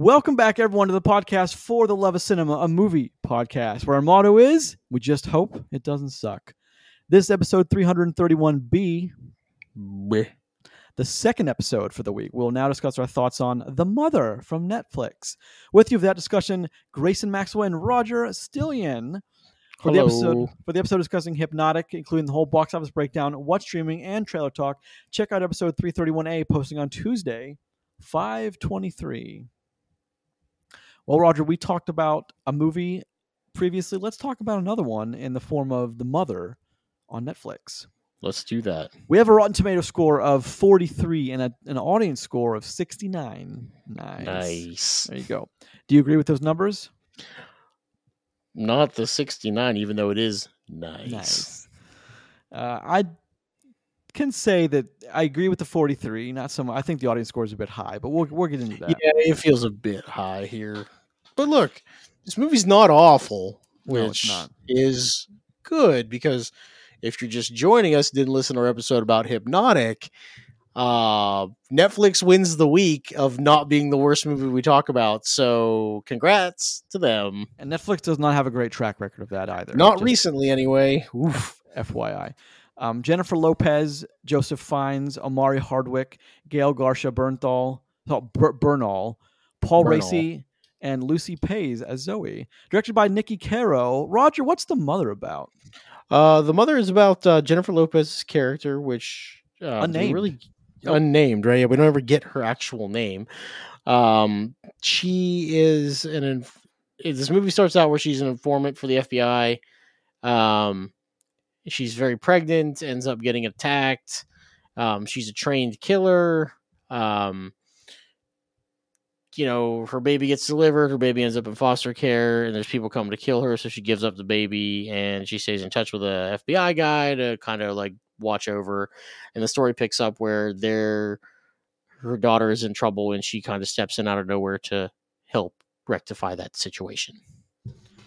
Welcome back, everyone, to the podcast for the love of cinema, a movie podcast where our motto is we just hope it doesn't suck. This episode 331B, Bleh. the second episode for the week. We'll now discuss our thoughts on The Mother from Netflix. With you for that discussion, Grayson Maxwell and Roger Stillion. For the episode for the episode discussing Hypnotic, including the whole box office breakdown, what's streaming, and trailer talk, check out episode 331A posting on Tuesday, 523. Well, Roger, we talked about a movie previously. Let's talk about another one in the form of The Mother on Netflix. Let's do that. We have a Rotten Tomato score of 43 and a, an audience score of 69. Nice. Nice. There you go. Do you agree with those numbers? Not the 69, even though it is nice. Nice. Uh, I can say that I agree with the 43. Not so much. I think the audience score is a bit high, but we'll we'll get into that. Yeah, it feels a bit high here. But look, this movie's not awful, which it's not. is good because if you're just joining us, didn't listen to our episode about Hypnotic, uh, Netflix wins the week of not being the worst movie we talk about. So congrats to them. And Netflix does not have a great track record of that either. Not Just recently, anyway. Oof. FYI. Um, Jennifer Lopez, Joseph Fiennes, Omari Hardwick, Gail Garcia Bernthal, oh, Bernal, Paul Bernal. Raci, and Lucy Paez as Zoe. Directed by Niki Caro. Roger, what's the mother about? Uh, the mother is about uh, Jennifer Lopez's character, which uh, Unnamed. really Nope. unnamed, right? We don't ever get her actual name. Um, she is an. Inf- this movie starts out where she's an informant for the FBI. Um, she's very pregnant, ends up getting attacked. Um, she's a trained killer. Um, you know, her baby gets delivered. Her baby ends up in foster care, and there's people coming to kill her. So she gives up the baby, and she stays in touch with a FBI guy to kind of like watch over. And the story picks up where their her daughter is in trouble, and she kind of steps in out of nowhere to help rectify that situation.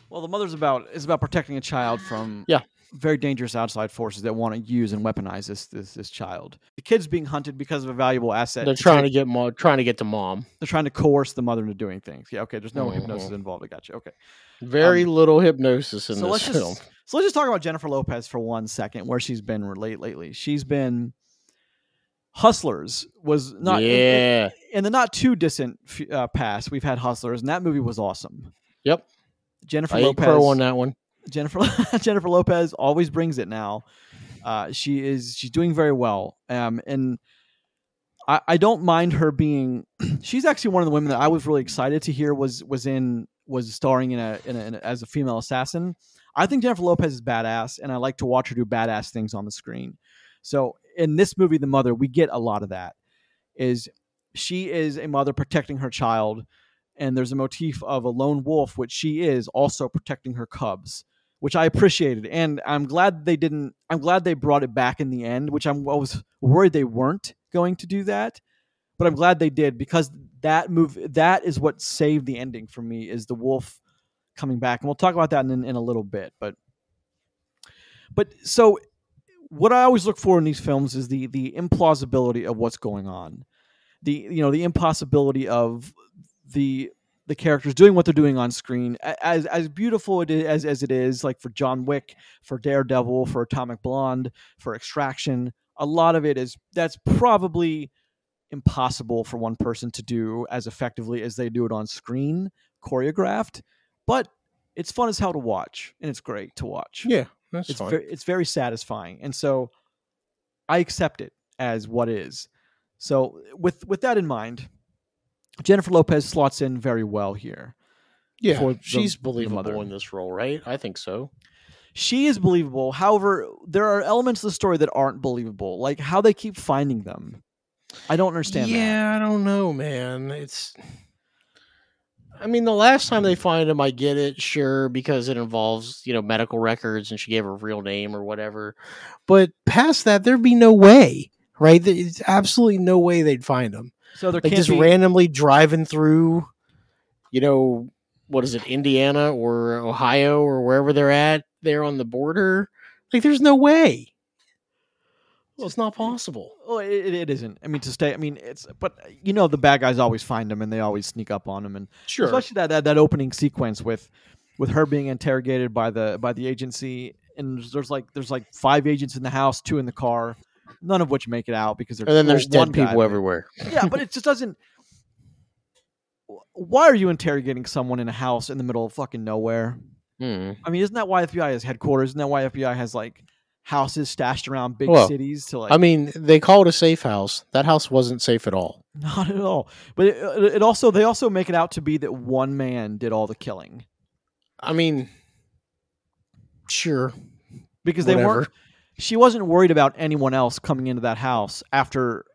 Well, the mother's about is about protecting a child from Yeah. Very dangerous outside forces that want to use and weaponize this this, this child. The kid's being hunted because of a valuable asset. They're trying to get mo- trying to get to mom. they're trying to coerce the mother into doing things. Yeah, okay. There's no Mhm. hypnosis involved. I got you. Okay. Very little hypnosis in Um, so let's this just film. so let's just talk about Jennifer Lopez for one second, where she's been late lately. She's been Hustlers was not in- in- yeah. in, the not too distant uh, past. We've had Hustlers, and that movie was awesome. Yep. Jennifer I Lopez on that one. Jennifer Jennifer Lopez always brings it now. Uh, she is she's doing very well, um, and I, I don't mind her being. she's actually one of the women that I was really excited to hear was was in was starring in a, in a, in a as a female assassin. I think Jennifer Lopez is badass, and I like to watch her do badass things on the screen. So in this movie, The Mother, we get a lot of that. Is she is a mother protecting her child, and there's a motif of a lone wolf, which she is also protecting her cubs which I appreciated, and I'm glad they didn't. I'm glad they brought it back in the end, which I'm I was worried they weren't going to do that, but I'm glad they did because that move that is what saved the ending for me is the wolf coming back, and we'll talk about that in in a little bit. But but so what I always look for in these films is the the implausibility of what's going on, the you know the impossibility of the the characters doing what they're doing on screen as as beautiful it is, as as it is like for John Wick for Daredevil for Atomic Blonde for Extraction a lot of it is that's probably impossible for one person to do as effectively as they do it on screen choreographed but it's fun as hell to watch and it's great to watch Yeah, that's it's fine. very, it's very satisfying and so i accept it as what is so with with that in mind jennifer lopez slots in very well here yeah, the- she's believable in this role, right? I think so. she is believable however there are elements of the story that aren't believable like how they keep finding them i don't understand that yeah, I don't know, man. It's. I mean, the last time they find him, I get it, sure, because it involves you know medical records, and she gave her real name or whatever. But past that, there'd be no way, right? There's absolutely no way they'd find him. So there Like just be randomly driving through, you know, what is it, Indiana or Ohio or wherever they're at, there on the border. Like, there's no way. Well, it's not possible. Well, it, it- it isn't. I mean, to stay. I mean, it's. But you know, the bad guys always find them, and they always sneak up on them, and Sure. especially that, that that opening sequence with with her being interrogated by the by the agency, and there's like there's like five agents in the house, two in the car, none of which make it out because they're and then there's dead people guy- everywhere. yeah, but it just doesn't. Why are you interrogating someone in a house in the middle of fucking nowhere? Mm. I mean, isn't that why FBI has headquarters? Isn't that why FBI has like houses stashed around big Well, cities to like? I mean, they call it a safe house. That house wasn't safe at all. not at all. But it, it also they also make it out to be that one man did all the killing I mean, sure. because they Whatever. weren't. She wasn't worried about anyone else coming into that house after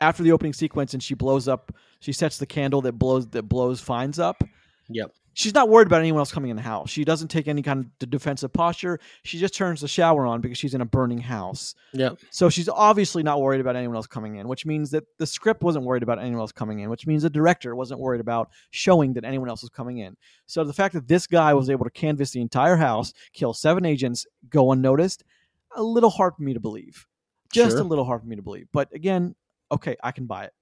after the opening sequence, and she blows up. She sets the candle that blows that blows finds up. Yep. She's not worried about anyone else coming in the house. She doesn't take any kind of defensive posture. She just turns the shower on because she's in a burning house. Yep. So she's obviously not worried about anyone else coming in, which means that the script wasn't worried about anyone else coming in, which means the director wasn't worried about showing that anyone else was coming in. So the fact that this guy was able to canvass the entire house, kill seven agents, go unnoticed, a little hard for me to believe. Just Sure. a little hard for me to believe. But again, okay, I can buy it.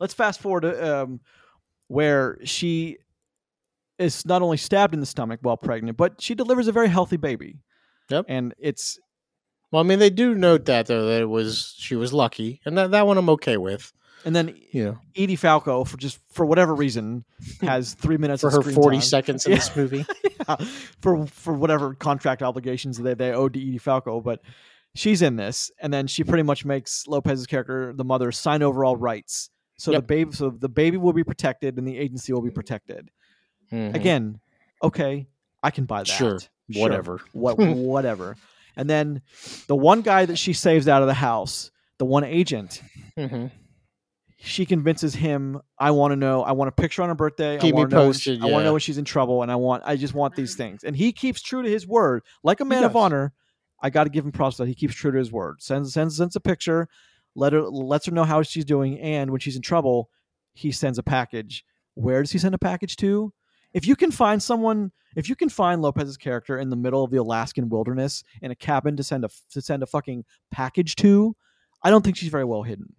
Let's fast forward to um, where she is not only stabbed in the stomach while pregnant, but she delivers a very healthy baby. Yep. And it's Well, I mean, they do note that though that it was she was lucky, and that that one I'm okay with. and then Yeah. Edie Falco for just for whatever reason has three minutes For of her 40 time. seconds in Yeah. this movie. Yeah, for for whatever contract obligations they they owe to Edie Falco, but she's in this, and then she pretty much makes Lopez's character, the mother, sign over all rights. So Yep. the baby, so the baby will be protected, and the agency will be protected. Mhm. Again, okay, I can buy that. Sure. Whatever. What whatever. And then the one guy that she saves out of the house, the one agent, Mhm. she convinces him i want to know i want a picture on her birthday Keep i me want to know when she- posted, i want to yeah. know when she's in trouble and i want i just want these things and he keeps true to his word like a man of honor i got to give him props that he keeps true to his word sends sends sends a picture let her lets her know how she's doing and when she's in trouble he sends a package where does he send a package to if you can find someone if you can find lopez's character in the middle of the alaskan wilderness in a cabin to send a to send a fucking package to i don't think she's very well hidden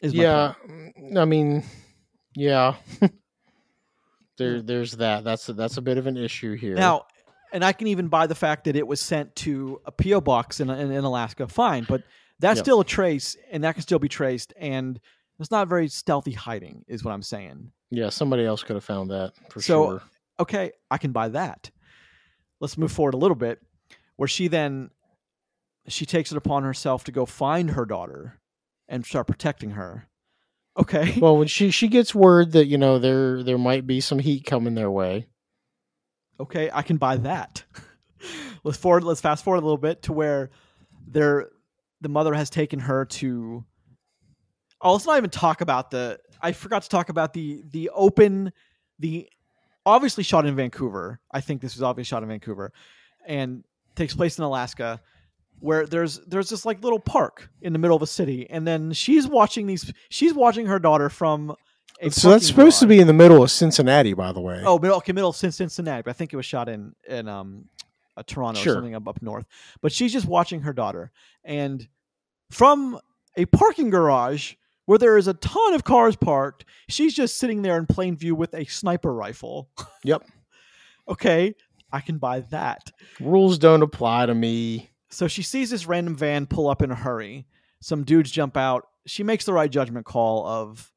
Yeah. point. mm, I mean, yeah. there there's that. That's a, that's a bit of an issue here. Now, and I can even buy the fact that it was sent to a PO box in, in, in Alaska. Fine, but that's Yep. still a trace, and that can still be traced. And it's not very stealthy hiding, is what I'm saying. Yeah, somebody else could have found that for So- sure. Okay, I can buy that. Let's move forward a little bit, where she then she takes it upon herself to go find her daughter and start protecting her. Okay, Well, when she she gets word that you know there there might be some heat coming their way. okay, I can buy that. let's forward. Let's fast forward a little bit to where there, the mother has taken her to. Oh, let's not even talk about the. I forgot to talk about the the open, the obviously shot in Vancouver. I think this was obviously shot in Vancouver, and takes place in Alaska, where there's there's this like little park in the middle of a city, and then she's watching these. She's watching her daughter from. So that's supposed to be in the middle of Cincinnati, by the way. Oh, middle, okay, middle Cin- Cincinnati. But I think it was shot in in um, uh, Toronto Sure. or something up up north. But she's just watching her daughter, and from a parking garage where there is a ton of cars parked, she's just sitting there in plain view with a sniper rifle. Yep. okay, I can buy that. Rules don't apply to me. So she sees this random van pull up in a hurry. Some dudes jump out. She makes the right judgment call of,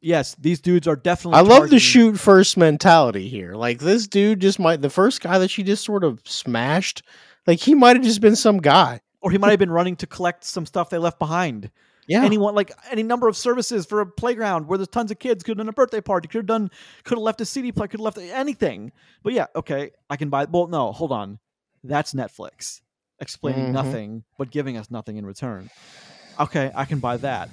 yes, these dudes are definitely. I love the shoot first mentality here. Like this dude just might the first guy that she just sort of smashed, like he might have just been some guy. or he might have been running to collect some stuff they left behind. Yeah. anyone like any number of services for a playground where there's tons of kids could have done a birthday party could have done could have left a cd player could have left anything but yeah okay i can buy well no hold on that's netflix explaining Mhm. nothing but giving us nothing in return okay i can buy that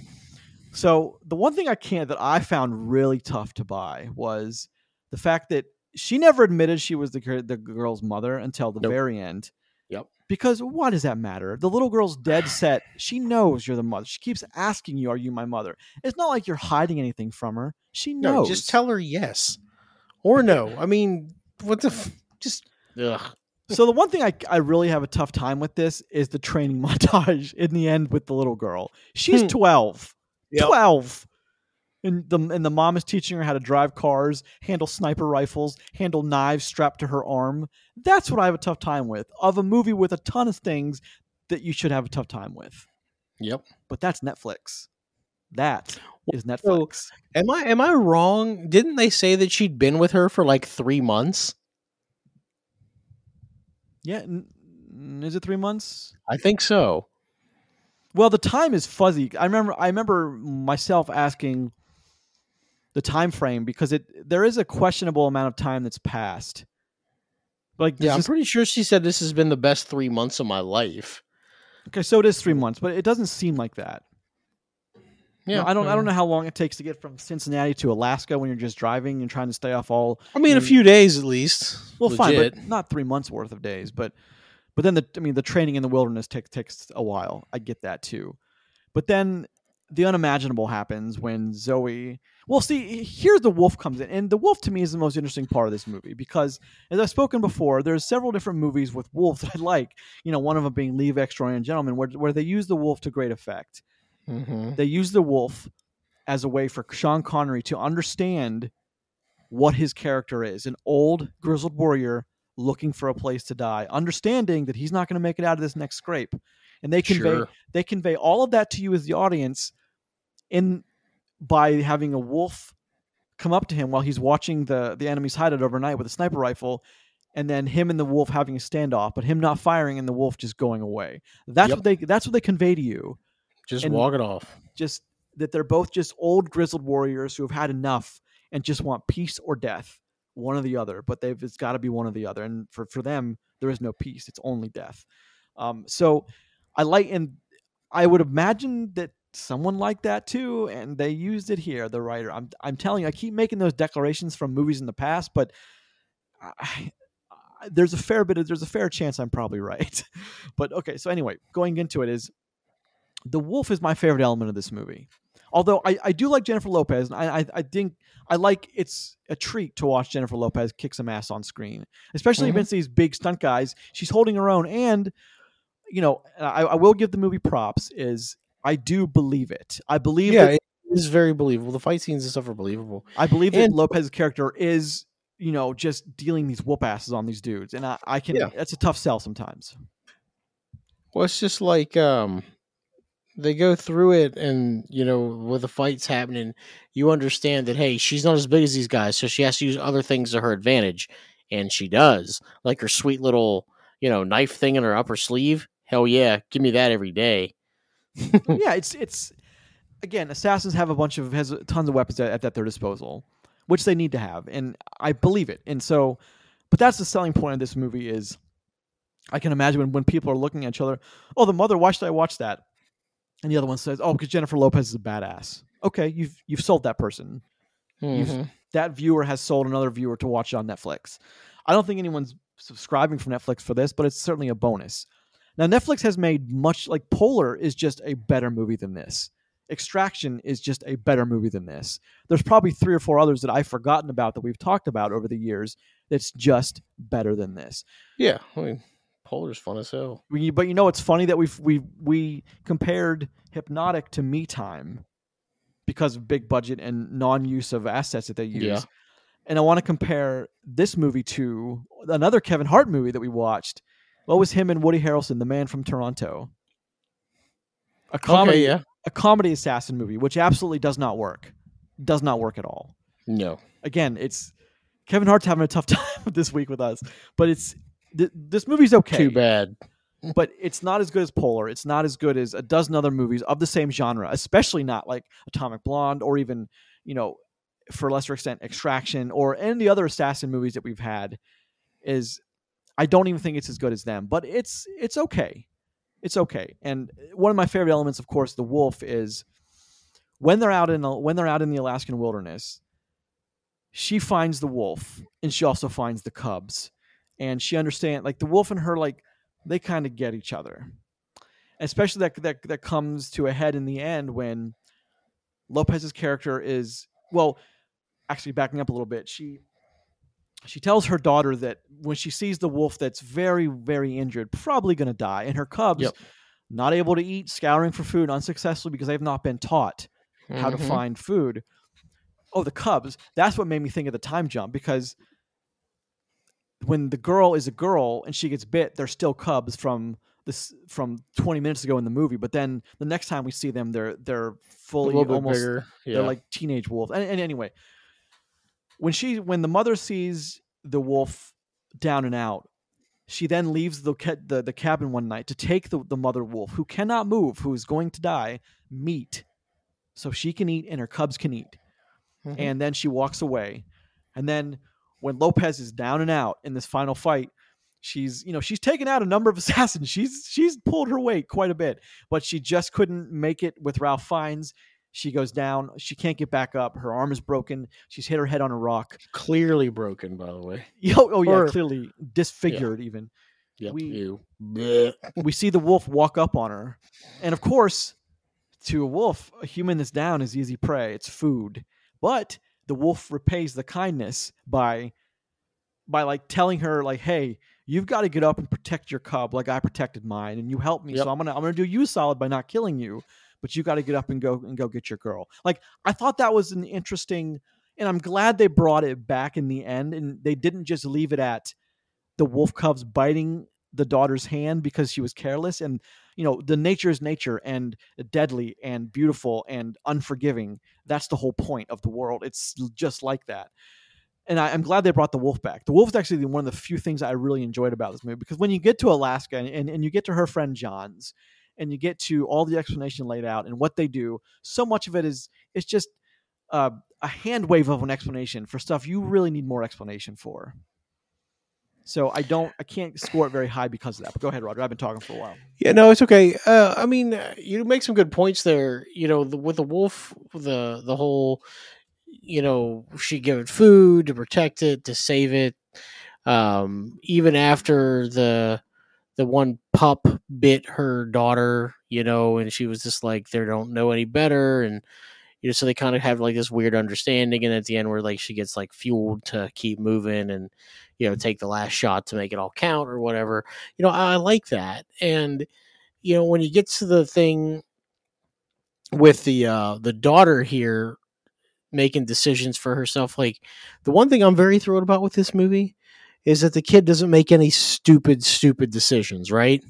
so the one thing i can't that i found really tough to buy was the fact that she never admitted she was the, the girl's mother until the Nope. very end. Because why does that matter? The little girl's dead set. She knows you're the mother. She keeps asking you, "Are you my mother?" It's not like you're hiding anything from her. She no, knows. just tell her yes or no. I mean, what the f- just ugh. so the one thing I, I really have a tough time with this is the training montage in the end with the little girl. She's Hmm. 12. Yep. 12. And the and the mom is teaching her how to drive cars, handle sniper rifles, handle knives strapped to her arm. That's what I have a tough time with. Of a movie with a ton of things that you should have a tough time with. Yep. But that's Netflix. That is So- Netflix. Am I am I wrong? Didn't they say that she'd been with her for like three months? yeah, n- n- is it 3 months? I think so. Well, the time is fuzzy. I remember I remember myself asking the time frame because it there is a questionable amount of time that's passed. Like Yeah, I'm is- pretty sure she said this has been the best three months of my life. okay, so it is 3 months, but it doesn't seem like that. Yeah, know, I don't I don't know how long it takes to get from Cincinnati to Alaska when you're just driving and trying to stay off all I mean, a few days at least. well fine, Legit. but not 3 months worth of days, but but then the I mean the training in the wilderness takes takes a while. I get that too. But then the unimaginable happens when Zoe. Well, see, here the wolf comes in, and the wolf to me is the most interesting part of this movie because, as I've spoken before, there's several different movies with wolves that I like. You know, one of them being League Extraordinary Gentlemen, where where they use the wolf to great effect. Mhm. They use the wolf as a way for Sean Connery to understand what his character is an old, grizzled warrior looking for a place to die, understanding that he's not going to make it out of this next scrape. And they convey Sure. they convey all of that to you as the audience in by having a wolf come up to him while he's watching the the enemy's hideout overnight with a sniper rifle and then him and the wolf having a standoff but him not firing and the wolf just going away that's Yep. what they that's what they convey to you Just and- walk it off. just that they're both just old grizzled warriors who have had enough and just want peace or death one or the other but they've it's got to be one or the other and for for them there is no peace it's only death um so i like and i would imagine that someone like that too and they used it here the writer i'm i'm telling you i keep making those declarations from movies in the past but I, I, there's a fair bit of there's a fair chance i'm probably right but okay so anyway going into it is the wolf is my favorite element of this movie although I, I do like Jennifer Lopez, and I, I I think I like it's a treat to watch Jennifer Lopez kick some ass on screen, especially Mhm. against these big stunt guys. She's holding her own, and you know I, I will give the movie props. Is I do believe it. I believe Yeah, that, it is very believable. The fight scenes and stuff are believable. I believe that Lopez's character is you know just dealing these whoop asses on these dudes, and I, I can. Yeah. That's a tough sell sometimes. Well, it's just like um, they go through it, and you know, with the fights happening, you understand that hey, she's not as big as these guys, so she has to use other things to her advantage, and she does, like her sweet little you know knife thing in her upper sleeve. Hell yeah, give me that every day. yeah, it's it's again, assassins have a bunch of has tons of weapons at, at their disposal, which they need to have, and I believe it. And so, but that's the selling point of this movie is, I can imagine when when people are looking at each other, oh, the mother, why should I watch that? And the other one says, oh, because Jennifer Lopez is a badass. Okay, you've you've sold that person. You've- Mhm. That viewer has sold another viewer to watch it on Netflix. I don't think anyone's subscribing for Netflix for this, but it's certainly a bonus. Now, Netflix has made much like Polar is just a better movie than this. Extraction is just a better movie than this. There's probably three or four others that I've forgotten about that we've talked about over the years that's just better than this. Yeah, I mean, Polar's fun as hell. We, but you know, it's funny that we've we we compared Hypnotic to Me Time because of big budget and non-use of assets that they use. Yeah. And I want to compare this movie to another Kevin Hart movie that we watched. What was him and Woody Harrelson, The Man from Toronto? A comedy, Okay, yeah, a comedy assassin movie, which absolutely does not work. Does not work at all. no, Again, it's Kevin Hart's having a tough time this week with us, but it's th- this movie's okay too bad. but it's not as good as Polar. It's not as good as a dozen other movies of the same genre, especially not like Atomic Blonde or even, you know, for a lesser extent, Extraction or any of the other assassin movies that we've had. Is I don't even think it's as good as them, but it's it's okay. It's okay. And one of my favorite elements, of course, the wolf is when they're out in the, when they're out in the Alaskan wilderness. She finds the wolf, and she also finds the cubs, and she understand like the wolf and her like they kind of get each other. Especially that that that comes to a head in the end when Lopez's character is well, actually backing up a little bit. She she tells her daughter that when she sees the wolf that's very very injured, probably going to die, and her cubs Yep. not able to eat, scouring for food unsuccessfully because they've not been taught how to Mhm. find food. Oh, the cubs. That's what made me think of the time jump because when the girl is a girl and she gets bit, they're still cubs from this from 20 minutes ago in the movie. But then the next time we see them, they're they're fully almost. Yeah. they're like teenage wolves. And, and anyway, when she when the mother sees the wolf down and out, she then leaves the the, the cabin one night to take the, the mother wolf who cannot move, who is going to die, meat, so she can eat and her cubs can eat. Mhm. And then she walks away. And then when Lopez is down and out in this final fight, she's you know she's taken out a number of assassins. She's she's pulled her weight quite a bit, but she just couldn't make it with Ralph Fiennes. She goes down. She can't get back up. Her arm is broken. She's hit her head on a rock. clearly broken, by the way. Oh, oh yeah, Or- clearly disfigured even. Yep. We-. We see the wolf walk up on her. And of course, to a wolf, a human that's down is easy prey. It's food. But the wolf repays the kindness by by like telling her like, "Hey, you've got to get up and protect your cub like I protected mine and you helped me. Yep. So I'm going to I'm going to do you solid by not killing you, but you got to get up and go and go get your girl." Like I thought that was an interesting and I'm glad they brought it back in the end and they didn't just leave it at the wolf cubs biting the daughter's hand because she was careless and you know the nature is nature and deadly and beautiful and unforgiving. That's the whole point of the world. It's just like that. And I, i'm glad they brought the wolf back. The wolf is actually one of the few things i really enjoyed about this movie because when you get to alaska and, and, and you get to her friend john's and you get to all the explanation laid out and what they do so much of it is it's just uh, a hand wave of an explanation for stuff you really need more explanation for so I don't, I can't score it very high because of that. But go ahead, Roger. I've been talking for a while. Yeah, no, it's okay. Uh, I mean, uh, you make some good points there. You know, the, with the wolf, the the whole, you know, she gave it food to protect it, to save it. Um, even after the the one pup bit her daughter, you know, and she was just like, they don't know any better, and you know, so they kind of have like this weird understanding, and at the end, where like she gets like fueled to keep moving and you know take the last shot to make it all count or whatever. You know, I, I like that, and you know when you get to the thing with the uh the daughter here making decisions for herself like the one thing i'm very thrilled about with this movie is that the kid doesn't make any stupid stupid decisions right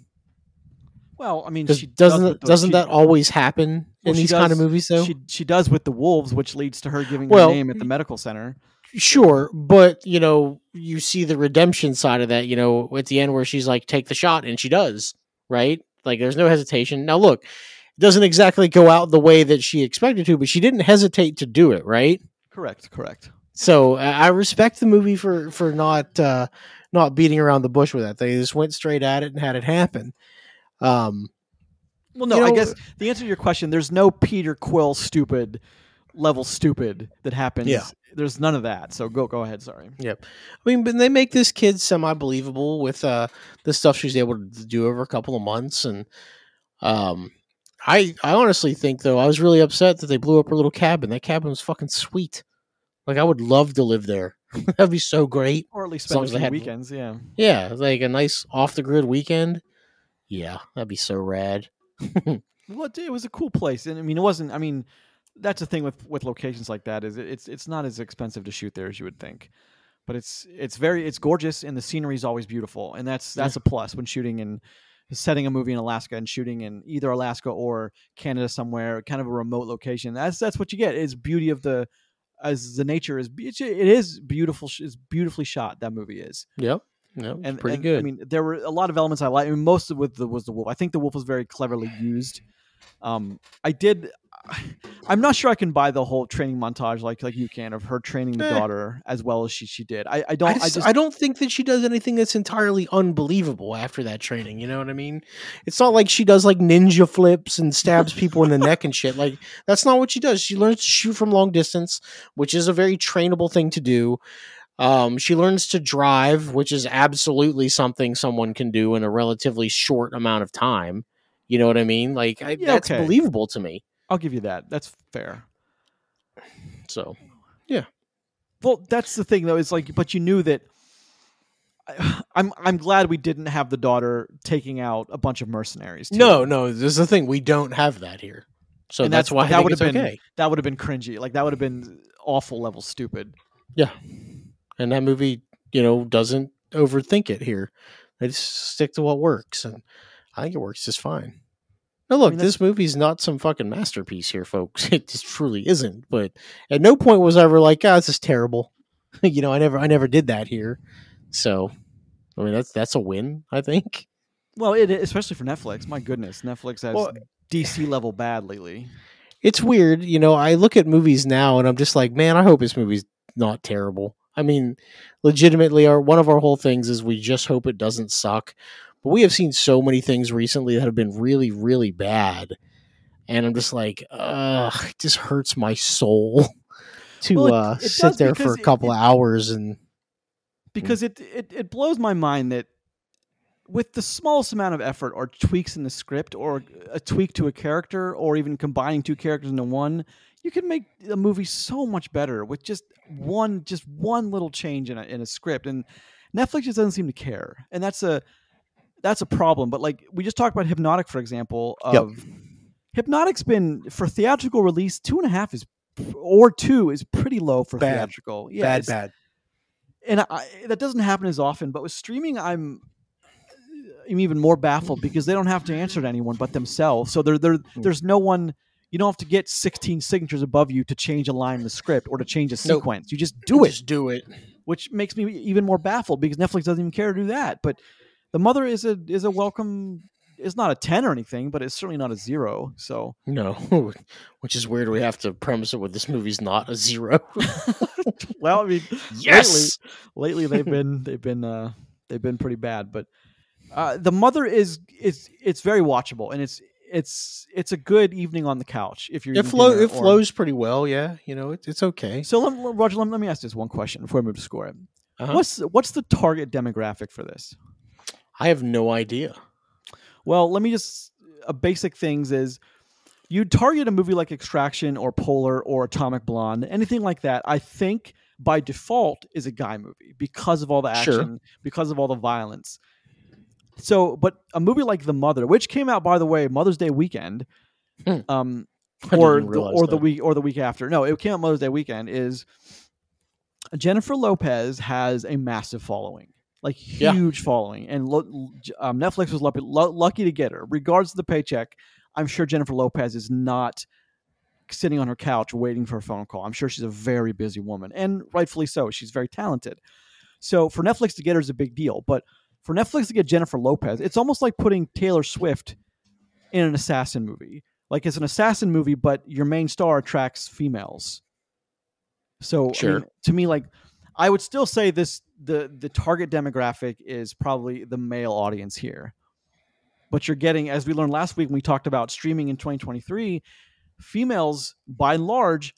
Well, I mean, she doesn't doesn't, doesn't she- that always happen well, in these kind of movies though She she does with the wolves, which leads to her giving Well, her name at the medical center. Sure, but you know, you see the redemption side of that, you know, at the end where she's like, take the shot, and she does, right? Like, there's no hesitation. Now, look, it doesn't exactly go out the way that she expected to, but she didn't hesitate to do it, right? Correct, correct. So I respect the movie for for not uh, not beating around the bush with that. They just went straight at it and had it happen. Um, Well, no, You I guess the answer to your question, there's no Peter Quill stupid level stupid that happens. Yeah. There's none of that. So go go ahead. Sorry. Yep. I mean, but they make this kid semi believable with uh, the stuff she's able to do over a couple of months, and um, I I honestly think though I was really upset that they blew up her little cabin. That cabin was fucking sweet. Like I would love to live there. That'd be so great. Or at least As long spend as had- weekends. Yeah. Yeah, like a nice off the grid weekend. Yeah, that'd be so rad. Well, it, was a cool place, and I mean, it wasn't. I mean, that's the thing with with locations like that is it, it's it's not as expensive to shoot there as you would think, but it's it's very it's gorgeous, and the scenery is always beautiful, and that's that's a plus when shooting in setting a movie in Alaska and shooting in either Alaska or Canada somewhere, kind of a remote location. That's that's what you get is beauty of the as the nature is. It is beautiful. It's beautifully shot. That movie is Yep. It's and pretty and, good. I mean, there were a lot of elements I like. I mean, most of it was the, was the wolf. I think the wolf was very cleverly used. Um, I did. I'm not sure I can buy the whole training montage like like you can of her training the Eh. daughter as well as she she did. I, I I don't. I just, just, I don't think that she does anything that's entirely unbelievable after that training. You know what I mean? It's not like she does like ninja flips and stabs people in the neck and shit. Like that's not what she does. She learns to shoot from long distance, which is a very trainable thing to do. Um, she learns to drive, which is absolutely something someone can do in a relatively short amount of time. You know what I mean? Like I, Yeah, that's okay. believable to me. I'll give you that. That's fair. So yeah. Well, that's the thing though. Is like, but you knew that. I- I'm I'm glad we didn't have the daughter taking out a bunch of mercenaries. too. No, no, this is the thing. We don't have that here. So that's, that's- why that would've been- okay. that would have been cringy. Like that would have been awful level stupid. Yeah. And that movie, you know, doesn't overthink it here. They just stick to what works. And I think it works just fine. Now, look, mean, that's- this movie's not some fucking masterpiece here, folks. It just truly isn't. But at no point was I ever like, ah, this is terrible. you know, I never, I never did that here. So, I mean, that's that's a win, I think. Well, it especially for Netflix. My goodness, Netflix has Well- DC level bad lately. It's weird, you know. I look at movies now, and I'm just like, man, I hope this movie's not terrible. I mean, legitimately, our one of our whole things is we just hope it doesn't suck. But we have seen so many things recently that have been really, really bad, and I'm just like, ugh, it just hurts my soul to Well, it- uh, it sit there for a couple it- of hours and because it, it it blows my mind that with the smallest amount of effort or tweaks in the script or a tweak to a character or even combining two characters into one you can make a movie so much better with just one just one little change in a, in a script. And netflix just doesn't seem to care. And that's a that's a problem but like we just talked about hypnotic for example Yep. hypnotic's been for theatrical release two and a half is or two is pretty low for Bad. theatrical yeah bad, bad. and I, that doesn't happen as often. But with streaming, I'm I'm even more baffled because they don't have to answer to anyone but themselves. So there, there, Hmm. there's no one. You don't have to get 16 signatures above you to change a line in the script or to change a Nope. sequence. You just do it, Just do it. which makes me even more baffled because Netflix doesn't even care to do that. But the mother is a is a welcome. It's not a 10 or anything, but it's certainly not a zero. So No, which is weird. We have to premise it with this movie's not a zero. well, I mean, yes. lately they've been they've been uh they've been pretty bad but uh the mother is it's it's very watchable and it's it's it's a good evening on the couch if you're It flow it or- flows pretty well, yeah. You know, it, it's okay. so let, let- roger let, let me ask this one question before i move to score it Uh-huh. what's what's the target demographic for this I have no idea. well let me just a basic things is you target a movie like extraction or polar or atomic blonde anything like that i think by default is a guy movie because of all the action Sure. because of all the violence so but a movie like the mother which came out by the way mother's day weekend Hmm. um or the, or the week or the week after no it came out mother's day weekend is jennifer lopez has a massive following like Yeah. huge following and lo- um, netflix was lucky, lu- lucky to get her. Regards to the paycheck i'm sure jennifer lopez is not sitting on her couch waiting for a phone call. I'm sure she's a very busy woman and rightfully so she's very talented. So for netflix to get her is a big deal but for netflix to get jennifer lopez it's almost like putting taylor swift in an assassin movie. Like it's an assassin movie but your main star attracts females. So I mean, to me like i would still say this the the target demographic is probably the male audience here. But you're getting as we learned last week when we talked about streaming in 2023 females by and large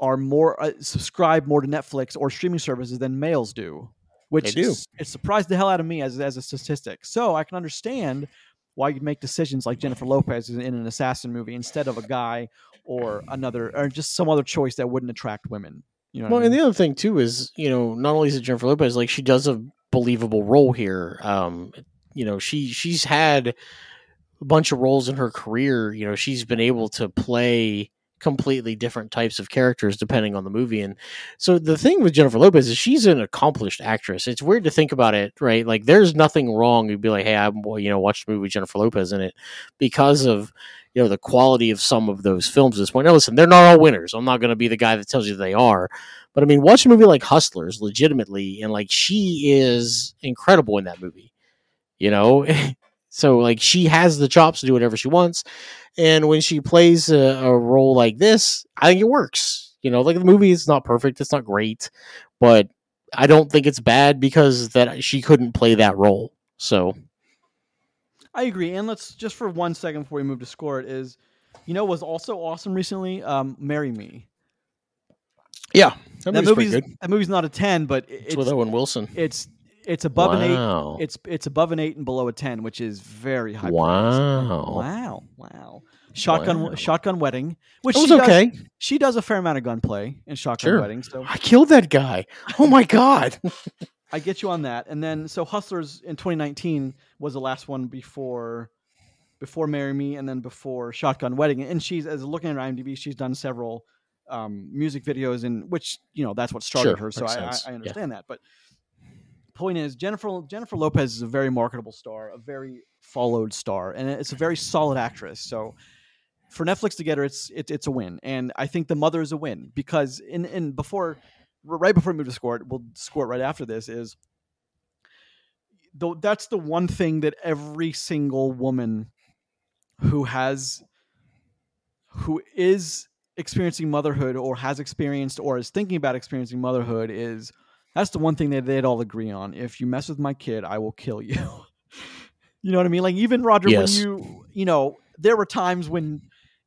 are more uh, subscribe more to netflix or streaming services than males do which They do. s- it surprised the hell out of me as, as a statistic. So i can understand why you'd make decisions like jennifer lopez in an assassin movie instead of a guy or another or just some other choice that wouldn't attract women you know what I Well, and the other thing too is, you know, not only is it Jennifer Lopez, like she does a believable role here. Um, you know, she she's had a bunch of roles in her career. You know, she's been able to play completely different types of characters depending on the movie. And so the thing with Jennifer Lopez is she's an accomplished actress. It's weird to think about it, right? Like there's nothing wrong. You'd be like, hey, I'm you know, watch the movie with Jennifer Lopez in it because of you know the quality of some of those films at this point. Now listen, they're not all winners. I'm not gonna be the guy that tells you they are. But I mean, watch a movie like Hustlers legitimately, and like she is incredible in that movie. You know, so like she has the chops to do whatever she wants, and when she plays a, a role like this, I think it works. You know, like the movie is not perfect, it's not great, but I don't think it's bad because that she couldn't play that role. So I agree. And let's just for one second before we move to score it is, you know, was also awesome recently. Um, Marry Me. yeah, that that, movie's pretty movie's good. that movie's not a ten, but it- It's, it's with Owen Wilson. it's it's above an eight. It's it's above an eight and below a ten, which is very high. Wow. Wow! Wow! Shotgun Wow. Shotgun Wedding, which It was she does, okay. she does a fair amount of gunplay in Shotgun Sure. Wedding. So I killed that guy. Oh my god. I get you on that. And then so Hustlers in 2019 was the last one before before Marry Me and then before Shotgun Wedding. And she's as looking at IMDb, she's done several um, music videos in which you know that's what started Sure, her. So I, I. I Yeah. understand that. But point is, Jennifer Jennifer Lopez is a very marketable star, a very followed star, and it's a very solid actress. So for Netflix to get her, it's it, it's a win, and I think the mother is a win because in in before right before we move to it, we'll it right after this is. Though that's the one thing that every single woman who has who is experiencing motherhood or has experienced or is thinking about experiencing motherhood is that's the one thing that they'd all agree on. If you mess with my kid, I will kill you. you know what I mean? Like even Roger, Yes. when you you know, there were times when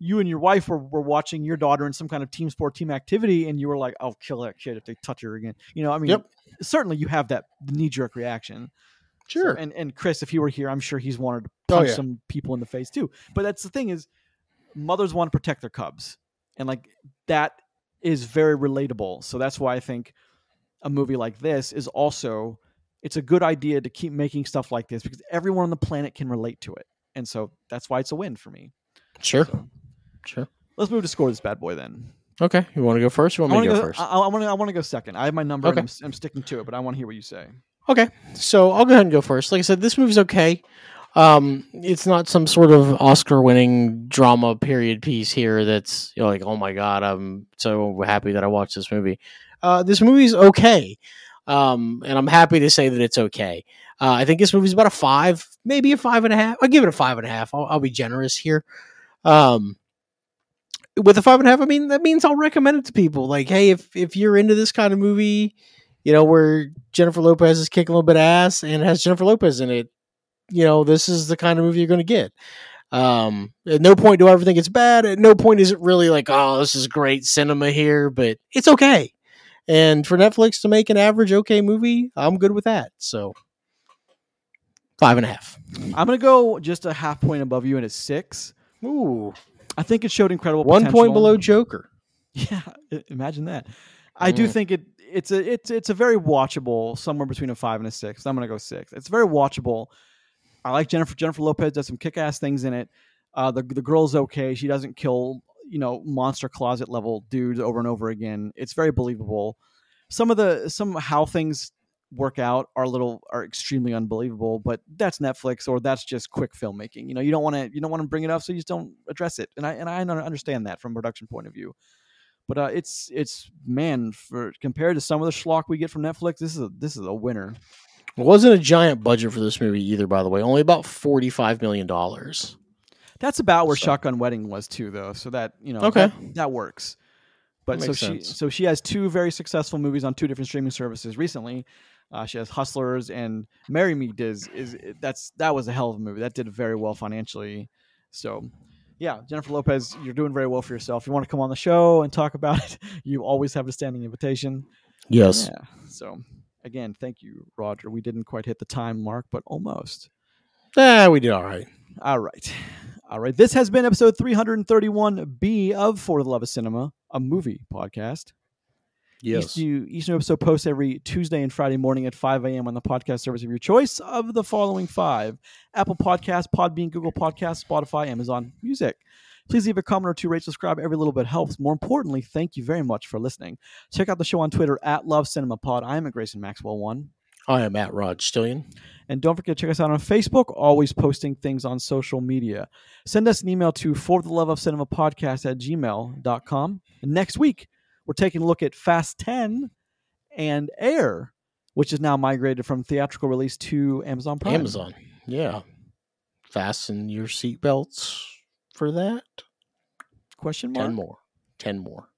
you and your wife were, were watching your daughter in some kind of team sport, team activity, and you were like, "I'll kill that kid if they touch her again." You know, I mean, Yep. certainly you have that knee jerk reaction. So- Sure. and and Chris, if he were here, I'm sure he's wanted to Oh, punch yeah. some people in the face too. But that's the thing is, mothers want to protect their cubs, and like that is very relatable. So that's why I think a movie like this is also it's a good idea to keep making stuff like this because everyone on the planet can relate to it, and so that's why it's a win for me. Sure. So Sure. let's move to score this bad boy then. Okay. You want to go first? Or you I want me to to go first? I, I want to. I want to go second. I have my number. Okay. And I'm, I'm sticking to it, but I want to hear what you say. Okay, so I'll go ahead and go first. Like I said, this movie's okay. Um, it's not some sort of Oscar-winning drama period piece here. That's you know, like, oh my god, I'm so happy that I watched this movie. Uh, this movie's okay, um, and I'm happy to say that it's okay. Uh, I think this movie's about a five, maybe a five and a half. I'll give it a five and a half. I'll, I'll be generous here. Um, with a five and a half, I mean that means I'll recommend it to people. Like, hey, if if you're into this kind of movie, you know, where Jennifer Lopez is kicking a little bit of ass and it has Jennifer Lopez in it, you know, this is the kind of movie you're going to get. Um, at no point do I ever think it's bad. At no point is it really like, oh, this is great cinema here, but it's okay. And for Netflix to make an average okay movie, I'm good with that. So five and a half. I'm gonna go just a half point above you, and it's six. Ooh, I think it showed incredible. one point below Joker. Yeah, imagine that. I do Mm. think it it's a it's it's a very watchable, somewhere between a five and a six. I'm gonna go six. It's very watchable. I like Jennifer Jennifer Lopez does some kick ass things in it. Uh, the the girl's okay. She doesn't kill you know monster closet level dudes over and over again. It's very believable. Some of the some how things work out are little are extremely unbelievable, but that's Netflix or that's just quick filmmaking. You know, you don't want to you don't want to bring it up, so you just don't address it. And I and I understand that from a production point of view. But uh, it's it's man for compared to some of the schlock we get from Netflix, this is a, this is a winner. It wasn't a giant budget for this movie either, by the way. Only about forty-five million dollars. That's about where So- Shotgun Wedding was too, though. So that you know, Okay. that, that works. But so she sense. so she has two very successful movies on two different streaming services recently. Uh, she has Hustlers and Marry Me. Does is that's that was a hell of a movie that did very well financially. So. Yeah, Jennifer Lopez, you're doing very well for yourself. If you want to come on the show and talk about it, you always have a standing invitation. Yes. Yeah. So again, thank you, Roger. We didn't quite hit the time mark, but almost. Ah, we did all right. All right. All right. This has been episode 331B of For the Love of Cinema, a movie podcast. Each new, each new episode posts every Tuesday and Friday morning at 5 a.m. on the podcast service of your choice of the following five Apple Podcasts, Podbean, Google Podcasts, Spotify, Amazon Music. Please leave a comment or two, rate, subscribe. Every little bit helps. More importantly, thank you very much for listening. Check out the show on Twitter at Love Cinema Pod. I am at Grayson Maxwell One. I am at Rod Stillion. And don't forget to check us out on Facebook, always posting things on social media. Send us an email to for the love of cinema podcast at gmail.com. And next week, we're taking a look at Fast 10 and Air, which is now migrated from theatrical release to Amazon Prime. Amazon. Yeah. Fasten your seatbelts for that. Question mark? Ten more. Ten more.